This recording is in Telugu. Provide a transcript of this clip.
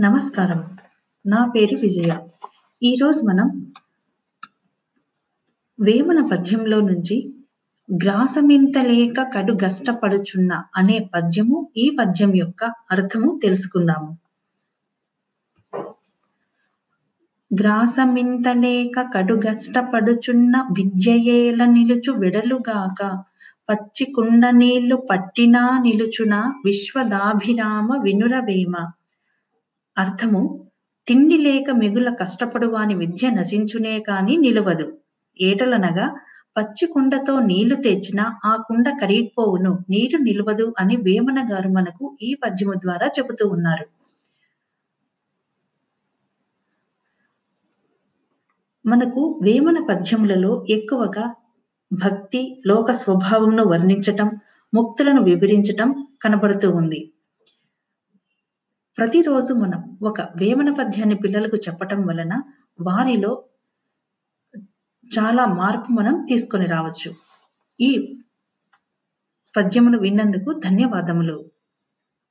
నమస్కారం. నా పేరు విజయ. ఈరోజు మనం వేమన పద్యంలో నుంచి గ్రాసమింతలేక కడు గష్టపడుచున్న అనే పద్యము ఈ పద్యం యొక్క అర్థము తెలుసుకుందాము. గ్రాసమింతలేక కడు గష్టపడుచున్న విద్యయేల నిలుచు విడలుగాక పచ్చి కుండ నీళ్ళు పట్టినా నిలుచున విశ్వదాభిరామ వినురవేమ. అర్థము తిండి లేక మిగుల కష్టపడువాని విద్య నశించునే కాని నిలవదు. ఏటలనగా పచ్చి కుండతో నీళ్ళు తెచ్చినా ఆ కుండ కరిగిపోవును నీరు నిలవదు అని వేమన గారు మనకు ఈ పద్యము ద్వారా చెబుతూ ఉన్నారు. మనకు వేమన పద్యములలో ఎక్కువగా భక్తి లోక స్వభావంను వర్ణించటం ముక్తులను వివరించటం కనబడుతూ ఉంది. ప్రతిరోజు మనం ఒక వేమన పద్యాన్ని పిల్లలకు చెప్పటం వలన వారిలో చాలా మార్పు మనం తీసుకొని రావచ్చు. ఈ పద్యమును విన్నందుకు ధన్యవాదములు.